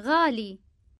غالي.